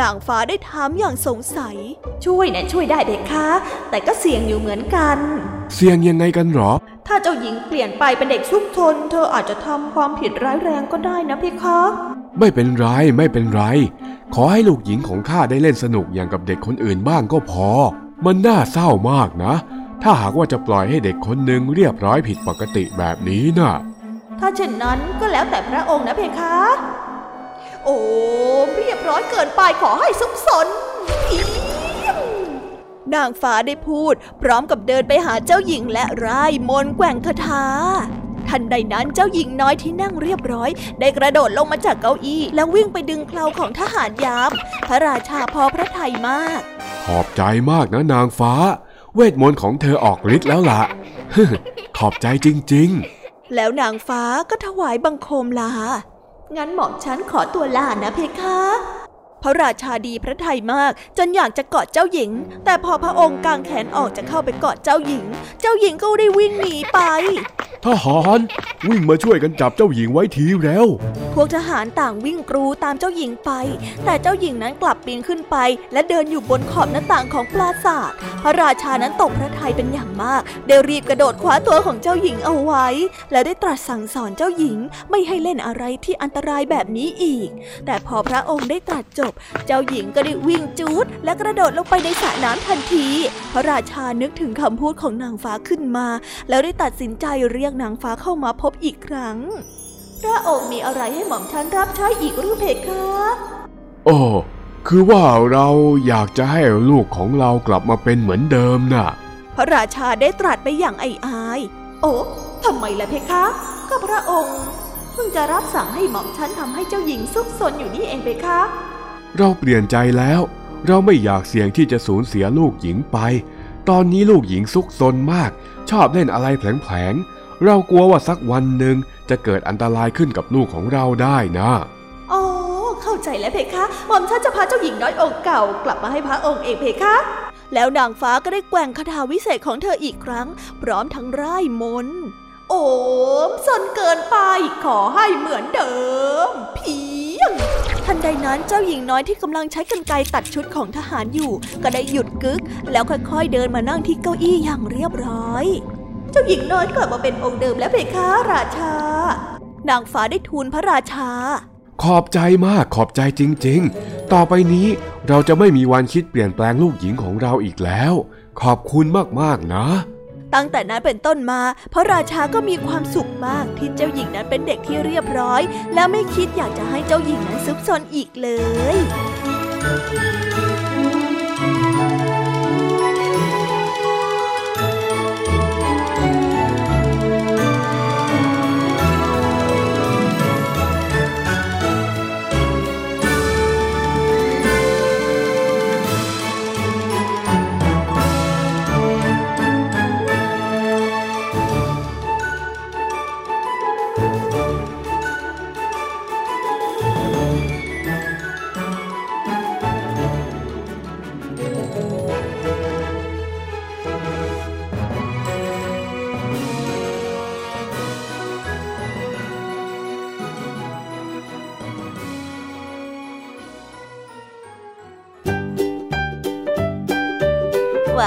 นางฟ้าได้ถามอย่างสงสัย ช่วยนะช่วยได้เพคะ แต่ก็เสี่ยงอยู่เหมือนกัน เสียงยังไงกันหรอ ถ้าเจ้าหญิงเปลี่ยนไปเป็นเด็กซุกซนเธออาจจะทำความผิดร้ายแรงก็ได้นะเพคะ ไม่เป็นไรไม่เป็นไร ขอให้ลูกหญิงของข้าได้เล่นสนุกอย่างกับเด็กคนอื่นบ้างก็พอ มันน่าเศร้ามากนะ ถ้าหากว่าจะปล่อยให้เด็กคนหนึ่งเรียบร้อยผิดปกติแบบนี้น่ะ ถ้าเช่นนั้นก็แล้วแต่พระองค์นะเพคะ โอ้เรียบร้อยเกินไปขอให้ซุกซนนางฟ้าได้พูด พร้อมกับเดินไปหาเจ้าหญิงและร่ายมนแกว่งคาถาทันใดนั้นเจ้าหญิงน้อยที่นั่งเรียบร้อย ได้กระโดดลงมาจากเก้าอี้ แล้ววิ่งไปดึงเคราของทหารยาม พระราชาพอพระทัยมาก ขอบใจมากนะนางฟ้า เวทมนต์ของเธอออกฤทธิ์แล้วล่ะขอบใจจริง แล้วนางฟ้าก็ถวายบังคมลา งั้นหม่อมฉันขอตัวลานะเพคะ พระราชาดีพระทัยมากจนอยากจะกอดเจ้าหญิง แต่พอพระองค์กางแขนออกจะเข้าไปกอดเจ้าหญิง เจ้าหญิงก็ได้วิ่งหนีไป ทหารวิ่งมาช่วยกันจับเจ้าหญิงไว้ทีแล้ว พวกทหารต่างวิ่งกรูตามเจ้าหญิงไป แต่เจ้าหญิงนั้นกลับปีนขึ้นไป และเดินอยู่บนขอบหน้าต่างของปราสาทพระราชานั้นตกพระทัยเป็นอย่างมากได้รีบกระโดดคว้าตัวของเจ้าหญิงเอาไว้ และได้ตรัสสั่งสอนเจ้าหญิงไม่ให้เล่นอะไรที่อันตรายแบบนี้อีก แต่พอพระองค์ได้ตรัสจบเจ้าหญิงก็ได้วิ่งจูดและกระโดดลงไปในสระน้ำทันที พระราชานึกถึงคำพูดของนางฟ้าขึ้นมา แล้วได้ตัดสินใจเรียกนางฟ้าเข้ามาพบอีกครั้ง พระองค์มีอะไรให้หม่อมฉันรับใช้อีกหรือเพคะโอ้คือว่าเราอยากจะให้ลูกของเรากลับมาเป็นเหมือนเดิมน่ะ พระราชาได้ตรัสไปอย่างไอ้อาย โอ้ทำไมล่ะเพคะ ก็พระองค์เพิ่งจะรับสั่งให้หม่อมฉันทำให้เจ้าหญิงซุกซนอยู่นี่เองเพคะ เราเปลี่ยนใจแล้ว เราไม่อยากเสี่ยงที่จะสูญเสียลูกหญิงไป ตอนนี้ลูกหญิงซุกซนมาก ชอบเล่นอะไรแผลงๆ เรากลัวว่าสักวันหนึ่งจะเกิดอันตรายขึ้นกับลูกของเราได้นะอ๋อเข้าใจแล้วเพคะหม่อมฉันจะพาเจ้าหญิงน้อยองค์เก่ากลับมาให้พระองค์เองเพคะแล้วนางฟ้าก็ได้แกว่งคาถาวิเศษของเธออีกครั้ง พร้อมทั้งร่ายมนต์โอมสนเกินไปขอให้เหมือนเดิมเพี ยง ทันใดนั้นเจ้าหญิงน้อยที่กำลังใช้กรรไกรตัดชุดของทหารอยู่ ก็ได้หยุดกึก แล้วค่อยๆเดินมานั่งที่เก้าอี้อย่างเรียบร้อย เจ้าหญิงน้อยกลับมาเป็นองค์เดิมแล้วเพคะราชา นางฟ้าได้ทูลพระราชา ขอบใจมากขอบใจจริง ๆ ต่อไปนี้เราจะไม่มีวันคิดเปลี่ยนแปลงลูกหญิงของเราอีกแล้ว ขอบคุณมากๆนะ ตั้งแต่นั้นเป็นต้นมา พระราชาก็มีความสุขมากที่เจ้าหญิงนั้นเป็นเด็กที่เรียบร้อย และไม่คิดอยากจะให้เจ้าหญิงนั้นซุบซนอีกเลย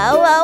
wow, wow.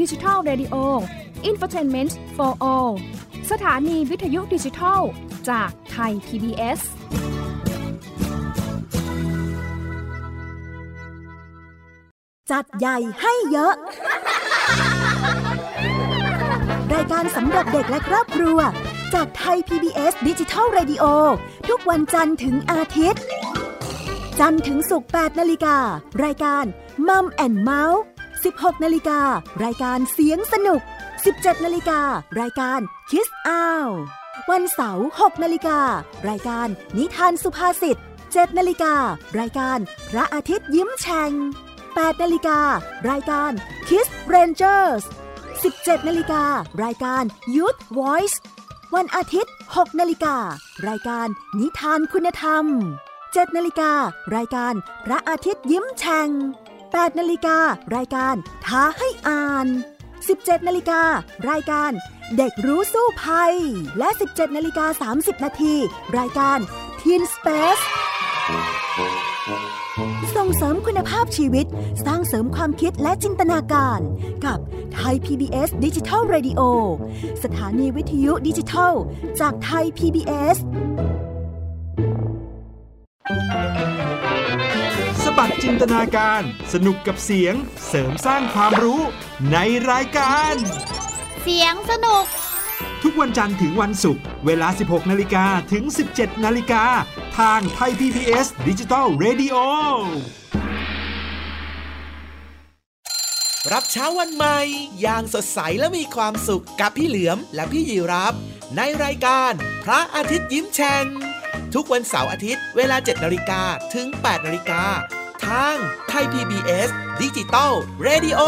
ดิจิทัล Radio Infotainment for All สถานีวิทยุดิจิทัล จากไทย PBS จัดใหญ่ให้เยอะ รายการสำหรับเด็กและครอบครัว จากไทย PBS ดิจิทัล Radio ทุกวันจันทร์ถึงอาทิตย์ จันทร์ถึงศุกร์8นาฬิการายการมัมแอนเมาส์ 16นาฬิการายการเสียงสนุก 17นาฬิการายการ Kiss Out วันเสาร์6นาฬิการายการนิทานสุภาษิต7นาฬิการายการพระอาทิตย์ยิ้มแฉ่ง8นาฬิการายการ Kiss Rangers 17นาฬิการายการ Youth Voice วันอาทิตย์6นาฬิการายการนิทานคุณธรรม7นาฬิการายการพระอาทิตย์ยิ้มแฉ่ง 8นาฬิการายการท้าให้อ่าน 17นาฬิการายการเด็กรู้สู้ภัย และ 17นาฬิกา30 นาทีรายการ Teen Space ส่งเสริมคุณภาพชีวิต สร้างเสริมความคิดและจินตนาการ กับไทย PBS ดิจิทัล Radio สถานีวิทยุดิจิทัล จากไทย PBS ส บัดจินตนาการ สนุกกับเสียงเสริมสร้างความรู้ในรายการ เสียงสนุก ทุกวันจันทร์ถึงวันศุกร์เวลา 16 นาฬิกาถึง 17 นาฬิกา ทางไทย PPS ดิจิตอล Radio รับเช้าวันใหม่ อย่างสดใสและมีความสุขกับพี่เหลือมและพี่ยีรับ ในรายการพระอาทิตย์ยิ้มแฉ่ง ทุกวันเสาร์อาทิตย์ เวลา 7นาฬิกาถึง 8นาฬิกาทางไทย PBS ดิจิตอล Radio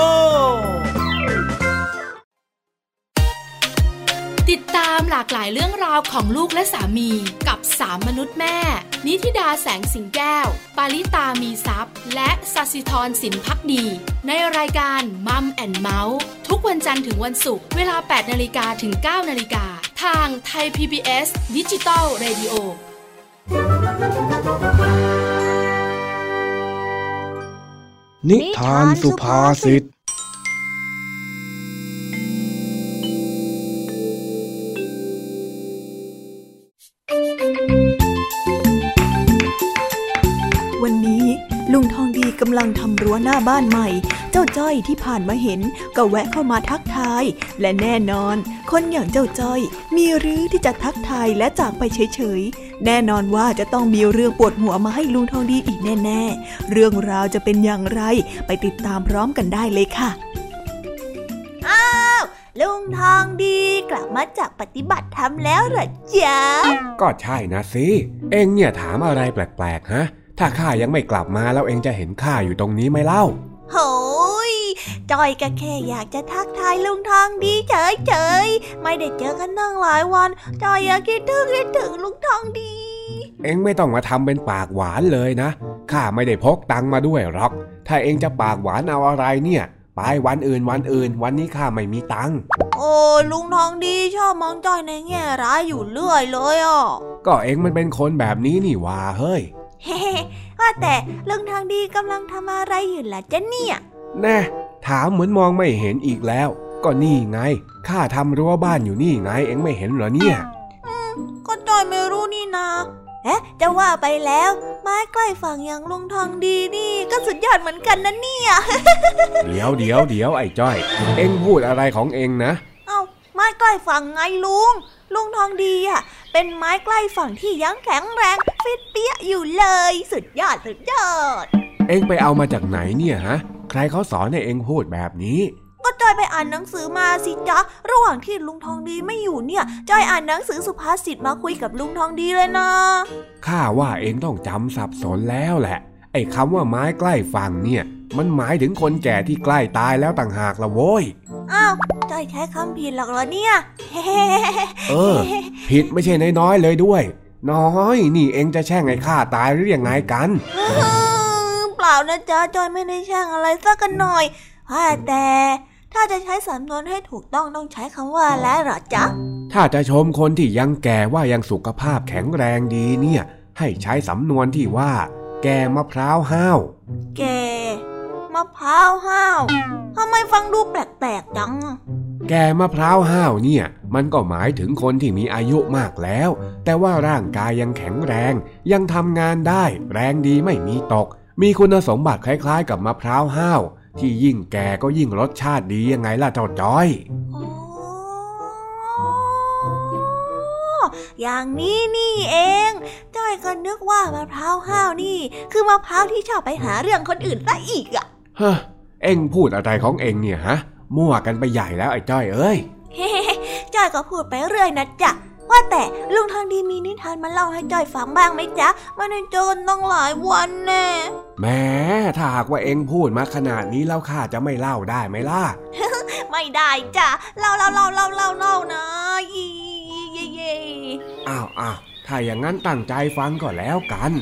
ติดตามหลากหลายเรื่องราวของลูกและสามีกับสามมนุษย์แม่ นิธิดาแสงสิงแก้ว ปาริตามีซัพ์และสัสิธรสินพักดี ในรายการมัมแอนเมาส์ทุกวันจันทร์ถึงวันศุกร์เวลา 8นาฬิกาถึง 9นาฬิกาทางไทย PBS ดิจิตอล Radio นิทานสุภาษิตวันนี้ลุงทองดีกำลังทำรั้วหน้าบ้านใหม่ เจ้าจ้อยที่ผ่านมาเห็นก็แวะเข้ามาทักทาย และแน่นอน คนอย่างเจ้าจ้อย มีรื้อที่จะทักทายและจากไปเฉย แน่นอนว่าจะต้องมีเรื่องปวดหัวมาให้ลุงทองดีอีกแน่ๆ เรื่องราวจะเป็นอย่างไรไปติดตามพร้อมกันได้เลยค่ะ อ้าว ลุงทองดีกลับมาจากปฏิบัติธรรมแล้วเหรอจ๊ะ ก็ใช่นะสิ เอ็งเนี่ยถามอะไรแปลกๆฮะ ถ้าข้ายังไม่กลับมาแล้วเอ็งจะเห็นข้าอยู่ตรงนี้ไหมเล่า โหย จอยก็แค่อยากจะทักทายลุงทองดีเฉยๆ ไม่ได้เจอกันตั้งหลายวัน จอยอยากคิดถึงคิดถึงลุงทองดี เอ็งไม่ต้องมาทำเป็นปากหวานเลยนะ ข้าไม่ได้พกตังค์มาด้วยหรอก ถ้าเอ็งจะปากหวานเอาอะไรเนี่ยไปวันอื่นวันอื่น วันนี้ข้าไม่มีตังค์โอ้ลุงทองดีชอบมองจอยในแง่ร้ายอยู่เรื่อยเลยอะก็เอ็งมันเป็นคนแบบนี้นี่หว่าเฮ้ยเฮ้ว่าแต่ลุงทองดีกำลังทำอะไรอยู่ล่ะจ๊ะเนี่ย แน่ถามเหมือนมองไม่เห็นอีกแล้ว ก็นี่ไง ข้าทำรั้วบ้านอยู่นี่ไง เอ็งไม่เห็นเหรอเนี่ยก็จอยไม่รู้นี่นาเอ๊ะจะว่าไปแล้ว ไม้ใกล้ฝั่งอย่างลุงทองดีนี่ ก็สุดยอดเหมือนกันนะเนี่ย เดี๋ยวเดี๋ยวเดี๋ยวไอ้จ้อย เอ็งพูดอะไรของเอ็งนะ เอ้าไม้ใกล้ฝั่งไงลุง ลุงทองดีอะ เป็นไม้ใกล้ฝั่งที่ยังแข็งแรงฟิตเปี้ยอยู่เลย สุดยอดสุดยอด เอ็งไปเอามาจากไหนเนี่ยฮะ ใครเขาสอนให้เอ็งพูดแบบนี้ ก็จอยไปอ่านหนังสือมาสิจ๊ะ ระหว่างที่ลุงทองดีไม่อยู่เนี่ยจอยอ่านหนังสือสุภาษิตมาคุยกับลุงทองดีเลยนะข้าว่าเอ็งต้องจำสับสนแล้วแหละ ไอ้คำว่าไม้ใกล้ฝั่งเนี่ย มันหมายถึงคนแก่ที่ใกล้ตายแล้วต่างหากละโว้ยอ้าวจอยใช้คำผิดหรอกเหรอเนี่ยเออ ผิดไม่ใช่น้อยๆเลยด้วย น้อย นี่เอ็งจะแช่งไอ้ข้าตายหรือยังไงกันเป ล่านะจ๊ะจอยไม่ได้แช่งอะไรสักกันหน่อยว่าแต่ถ้าจะใช้สำนวนให้ถูกต้องต้องใช้คำว่าอะไรเหรอจ๊ะ ถ้าจะชมคนที่ยังแก่ว่ายังสุขภาพแข็งแรงดีเนี่ย ให้ใช้สำนวนที่ว่า แก่มะพร้าวห้าว แกมะพร้าวห้าวทำไมฟังดูแปลกๆจัง แก่มะพร้าวห้าวเนี่ย มันก็หมายถึงคนที่มีอายุมากแล้ว แต่ว่าร่างกายยังแข็งแรง ยังทำงานได้ แรงดีไม่มีตก มีคุณสมบัติคล้ายๆ กับมะพร้าวห้าว ที่ยิ่งแก่ก็ยิ่งรสชาติดียังไงล่ะเจ้าจ้อยอย่างนี้นี่เอง จ้อยก็นึกว่ามะพร้าวห้าวนี่ คือมะพร้าวที่ชอบไปหาเรื่องคนอื่นซะอีกอะเฮ้อเอ็งพูดอะไรของเอ็งเนี่ยฮะ มั่วกันไปใหญ่แล้วไอ้จ้อยเอ้ยเฮ้จ้อยก็พูดไปเรื่อยนะจ๊ะ ว่าแต่ลุงทางดีมีนิทานมาเล่าให้จ้อยฟังบ้างไหมจ๊ะไม่ได้เจอกันตั้งหลายวันแน่แหม้ถ้าหากว่าเอ็งพูดมาขนาดนี้แล้วข้าจะไม่เล่าได้ไหมล่ะ ไม่ได้จ้ะเล่าเล่าเล่าเล่าเล่าเล่านะอีย่เย่อ้าวอ้าวถ้าอย่างนั้นตั้งใจฟังก็แล้วกัน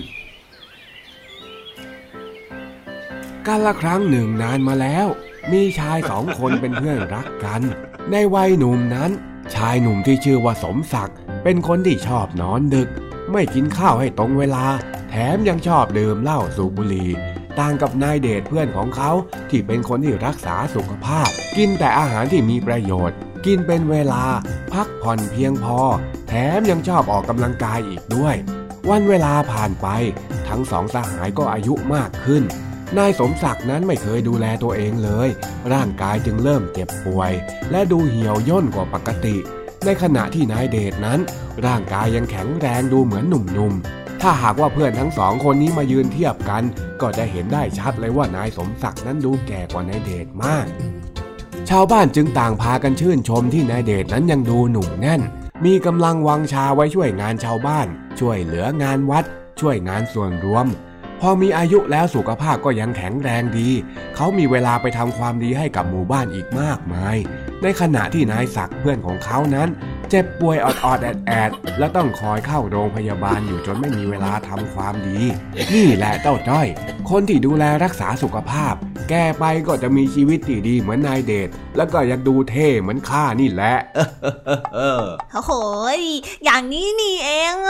กันละครั้งหนึ่งนานมาแล้ว มีชายสองคนเป็นเพื่อนรักกัน ในวัยหนุ่มนั้น ชายหนุ่มที่ชื่อว่าสมศักดิ์เป็นคนที่ชอบนอนดึก ไม่กินข้าวให้ตรงเวลา แถมยังชอบดื่มเหล้าสูบบุหรี่ต่างกับนายเดชเพื่อนของเขาที่เป็นคนที่รักษาสุขภาพ กินแต่อาหารที่มีประโยชน์ กินเป็นเวลา พักผ่อนเพียงพอ แถมยังชอบออกกำลังกายอีกด้วย วันเวลาผ่านไป ทั้งสองสหายก็อายุมากขึ้น นายสมศักดิ์นั้นไม่เคยดูแลตัวเองเลย ร่างกายจึงเริ่มเจ็บป่วย และดูเหี่ยวย่นกว่าปกติ ในขณะที่นายเดชนั้น ร่างกายยังแข็งแรงดูเหมือนหนุ่มๆ ถ้าหากว่าเพื่อนทั้งสองคนนี้มายืนเทียบกัน ก็จะเห็นได้ชัดเลยว่านายสมศักดิ์นั้นดูแก่กว่านายเดชมาก ชาวบ้านจึงต่างพากันชื่นชมที่นายเดชนั้นยังดูหนุ่มแน่น มีกำลังวังชาไว้ช่วยงานชาวบ้าน ช่วยเหลืองานวัด ช่วยงานส่วนรวม พอมีอายุแล้วสุขภาพก็ยังแข็งแรงดี เขามีเวลาไปทำความดีให้กับหมู่บ้านอีกมากมาย ในขณะที่นายศักดิ์เพื่อนของเขานั้น เจ็บป่วยออดๆแอดแอดๆและต้องคอยเข้าโรงพยาบาลอยู่จนไม่มีเวลาทำความดี นี่แหละเจ้าจ้อย คนที่ดูแลรักษาสุขภาพ แก่ไปก็จะมีชีวิตที่ดีเหมือนนายเดชแล้วก็ยังดูเท่เหมือนข้านี่แหละโอ้โหยอย่างนี้นี่เองอะ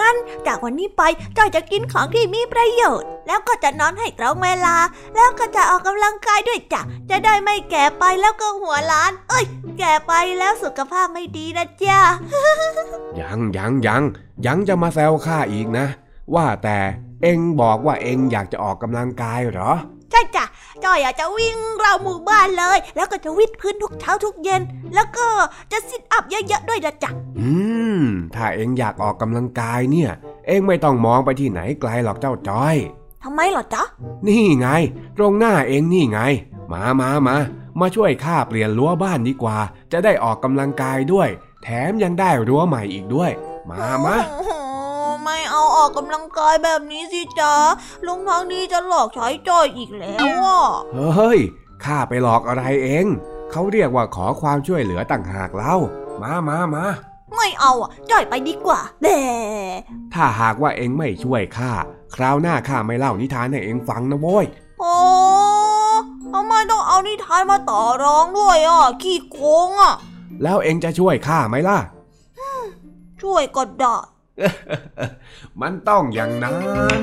งั้นจากวันนี้ไปจอยจะกินของที่มีประโยชน์ แล้วก็จะนอนให้ตรงเวลา แล้วก็จะออกกำลังกายด้วยจ้ะจะได้ไม่แก่ไปแล้วก็หัวล้าน เอ้ย แก่ไปแล้วสุขภาพไม่ดีนะจ๊ะยังยังยังยังจะมาแซวข้าอีกนะ ว่าแต่เอ็งบอกว่าเอ็งอยากจะออกกำลังกายเหรอใช่จ้ะ จอยอยากจะวิ่งเราหมู่บ้านเลย แล้วก็จะวิ่งพื้นทุกเช้าทุกเย็น แล้วก็จะซิทอัพเยอะๆด้วยนะจ๊ะอืม ถ้าเอ็งอยากออกกำลังกายเนี่ย เอ็งไม่ต้องมองไปที่ไหนไกลหรอกเจ้าจ้อยทำไมเหรอจ๊ะ นี่ไง ตรงหน้าเอ็งนี่ไง มามามามาช่วยข้าเปลี่ยนรั้วบ้านดีกว่า จะได้ออกกำลังกายด้วย แถมยังได้รั้วใหม่อีกด้วย มามาโอ้โห ไม่เอาออกกำลังกายแบบนี้สิจ๊ะลุงทางนี้จะหลอกใช้จอยอีกแล้วอะเฮ้ยข้าไปหลอกอะไรเองเขาเรียกว่าขอความช่วยเหลือต่างหากเล่ามามามาไม่เอาอะจอยไปดีกว่าแด่ถ้าหากว่าเองไม่ช่วยข้าคราวหน้าข้าไม่เล่านิทานให้เองฟังนะโว้ยโอ้ทำไมต้องเอานิทานมาต่อรองด้วยอะขี้โกงอะแล้วเองจะช่วยข้าไหมล่ะช่วยก็ได้ มันต้องอย่างนั้น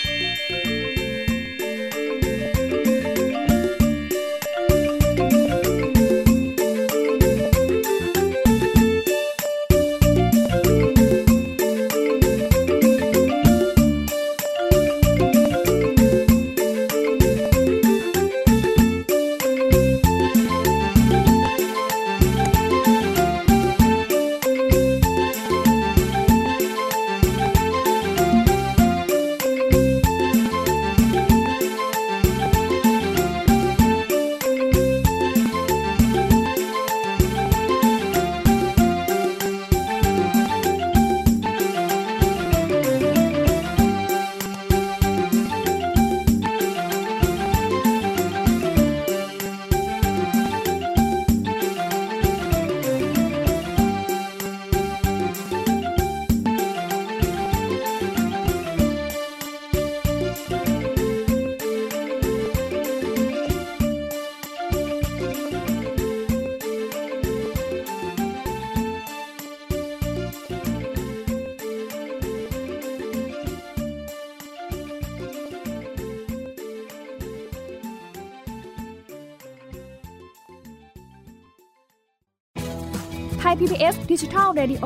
ดิจิทัล Radio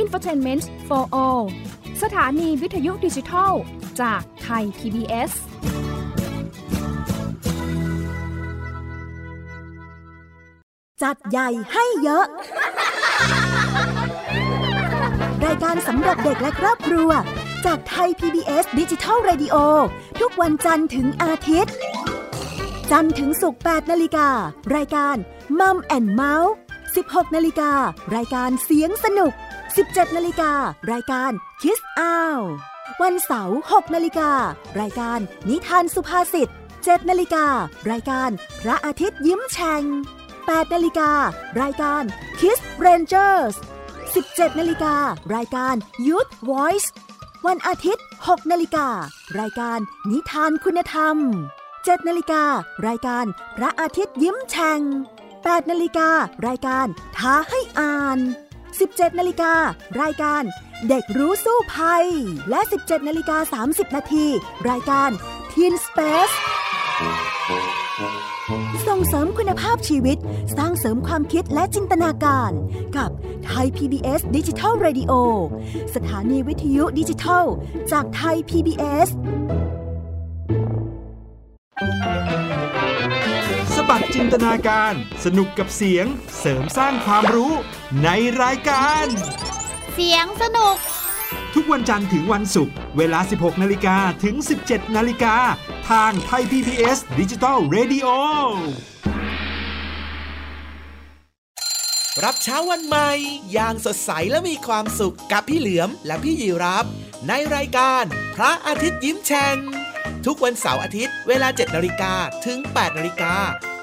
Infotainment for All สถานีวิทยุดิจิทัล จากไทย PBS จัดใหญ่ให้เยอะ รายการสำหรับเด็กและครอบครัว จากไทย PBS ดิจิทัล Radio ทุกวันจันทร์ถึงอาทิตย์ จันทร์ถึงศุกร์8นาฬิการายการมัมแอนเมาส์ 16นาฬิการายการเสียงสนุก 17นาฬิการายการ Kiss Out วันเสาร์6นาฬิการายการนิทานสุภาษิต7นาฬิการายการพระอาทิตย์ยิ้มแฉ่ง8นาฬิการายการ Kiss Rangers 17นาฬิการายการ Youth Voice วันอาทิตย์6นาฬิการายการนิทานคุณธรรม7นาฬิการายการพระอาทิตย์ยิ้มแฉ่ง 8นาฬิการายการท้าให้อ่าน 17นาฬิการายการเด็กรู้สู้ภัย และ 17นาฬิกา30 นาทีรายการ Teen Space ส่งเสริมคุณภาพชีวิต สร้างเสริมความคิดและจินตนาการ กับไทย PBS ดิจิทัล Radio สถานีวิทยุดิจิทัล จากไทย PBS สบัดจินตนาการ สนุกกับเสียงเสริมสร้างความรู้ในรายการ เสียงสนุก ทุกวันจันทร์ถึงวันศุกร์เวลา 16 นาฬิกาถึง 17 นาฬิกา ทางไทย PBS ดิจิทัล Radio รับเช้าวันใหม่ อย่างสดใสและมีความสุขกับพี่เหลือมและพี่ยีรับ ในรายการพระอาทิตย์ยิ้มแฉ่งทุกวันเสาร์อาทิตย์เวลา 7 นาฬิกาถึง 8 นาฬิกา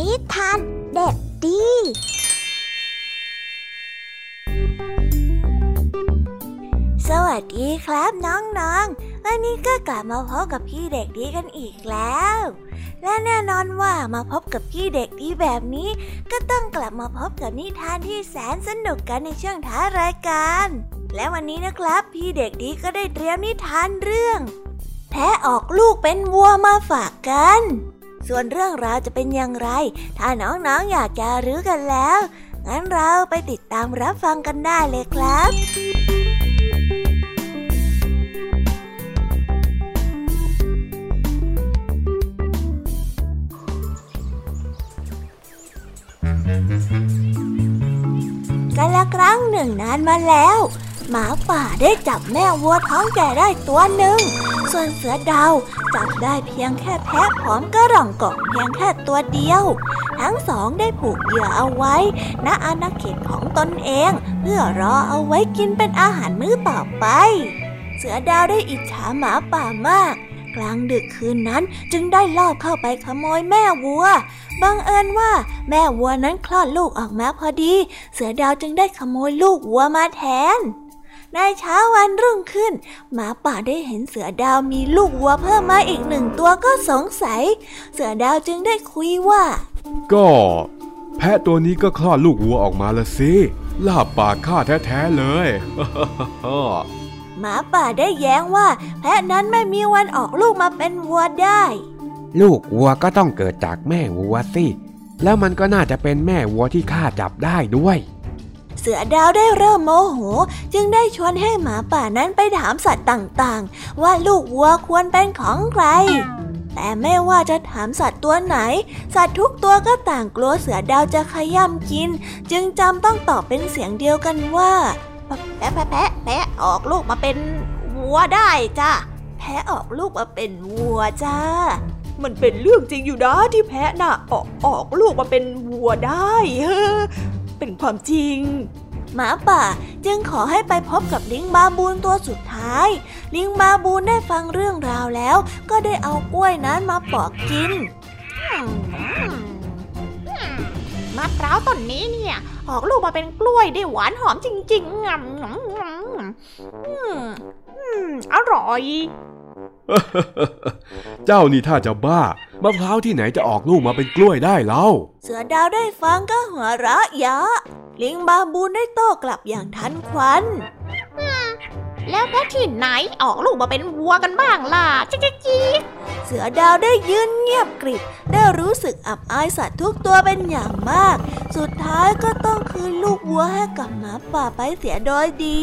นิทานเด็กดีสวัสดีครับน้องๆ วันนี้ก็กลับมาพบกับพี่เด็กดีกันอีกแล้ว และแน่นอนว่ามาพบกับพี่เด็กดีแบบนี้ ก็ต้องกลับมาพบกับนิทานที่แสนสนุกกันในช่วงท้ายรายการ และวันนี้นะครับ พี่เด็กดีก็ได้เตรียมนิทานเรื่อง แพะออกลูกเป็นวัวมาฝากกัน ส่วนเรื่องราวจะเป็นอย่างไร ถ้าน้องๆอยากจะรู้กันแล้ว งั้นเราไปติดตามรับฟังกันได้เลยครับกันละครั้งหนึ่งนานมาแล้ว หมาป่าได้จับแม่วัวท้องแก่ได้ตัวหนึ่ง ส่วนเสือดาวจับได้เพียงแค่แพะผอมกระร่องกบเพียงแค่ตัวเดียว ทั้งสองได้ผูกเหยื่อเอาไว้ ณอาณาเขตของตนเอง เพื่อรอเอาไว้กินเป็นอาหารมื้อต่อไป เสือดาวได้อิจฉาหมาป่ามากกลางดึกคืนนั้นจึงได้ลอบเข้าไปขโมยแม่วัว บังเอิญว่าแม่วัวนั้นคลอดลูกออกมาพอดี เสือดาวจึงได้ขโมยลูกวัวมาแทน ในเช้าวันรุ่งขึ้น หมาป่าได้เห็นเสือดาวมีลูกวัวเพิ่มมาอีกหนึ่งตัวก็สงสัย เสือดาวจึงได้คุยว่า ก็ แพะตัวนี้ก็คลอดลูกวัวออกมาละสิลาบปากข้าแท้ๆเลยหมาป่าได้แย้งว่า แพะนั้นไม่มีวันออกลูกมาเป็นวัวได้ ลูกวัวก็ต้องเกิดจากแม่วัวสิ แล้วมันก็น่าจะเป็นแม่วัวที่ข้าจับได้ด้วย เสือดาวได้เริ่มโมโห จึงได้ชวนให้หมาป่านั้นไปถามสัตว์ต่างๆ ว่าลูกวัวควรเป็นของใคร แต่ไม่ว่าจะถามสัตว์ตัวไหน สัตว์ทุกตัวก็ต่างกลัวเสือดาวจะขย่ำกิน จึงจำต้องตอบเป็นเสียงเดียวกันว่าแพะแพะแพะแพะออกลูกมาเป็นวัวได้จ้ะแพะออกลูกมาเป็นวัวจ้า มันเป็นเรื่องจริงอยู่นะที่แพะน่ะออกออกลูกมาเป็นวัวได้ เป็นความจริง หมาป่าจึงขอให้ไปพบกับลิงบาบูนตัวสุดท้าย ลิงบาบูนได้ฟังเรื่องราวแล้ว ก็ได้เอากล้วยนั้นมาปอกกินมะพร้าวต้นนี้เนี่ย ออกลูกมาเป็นกล้วยได้หวานหอมจริงๆงำงำงำอืมอร่อยเเจ้านี่ถ้าจะบ้า มะพร้าวที่ไหนจะออกลูกมาเป็นกล้วยได้เล่า เสือดาวได้ฟังก็หัวเราะยะ ลิงบาบูนได้โต้กลับอย่างทันควันแล้วแพะที่ไหนออกลูกมาเป็นวัวกันบ้างล่ะจิ๊กจิ๊กเสือดาวได้ยืนเงียบกริบได้รู้สึกอับอายสัตว์ทุกตัวเป็นอย่างมาก สุดท้ายก็ต้องคืนลูกวัวให้กับหมาป่าไปเสียโดยดี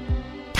ไ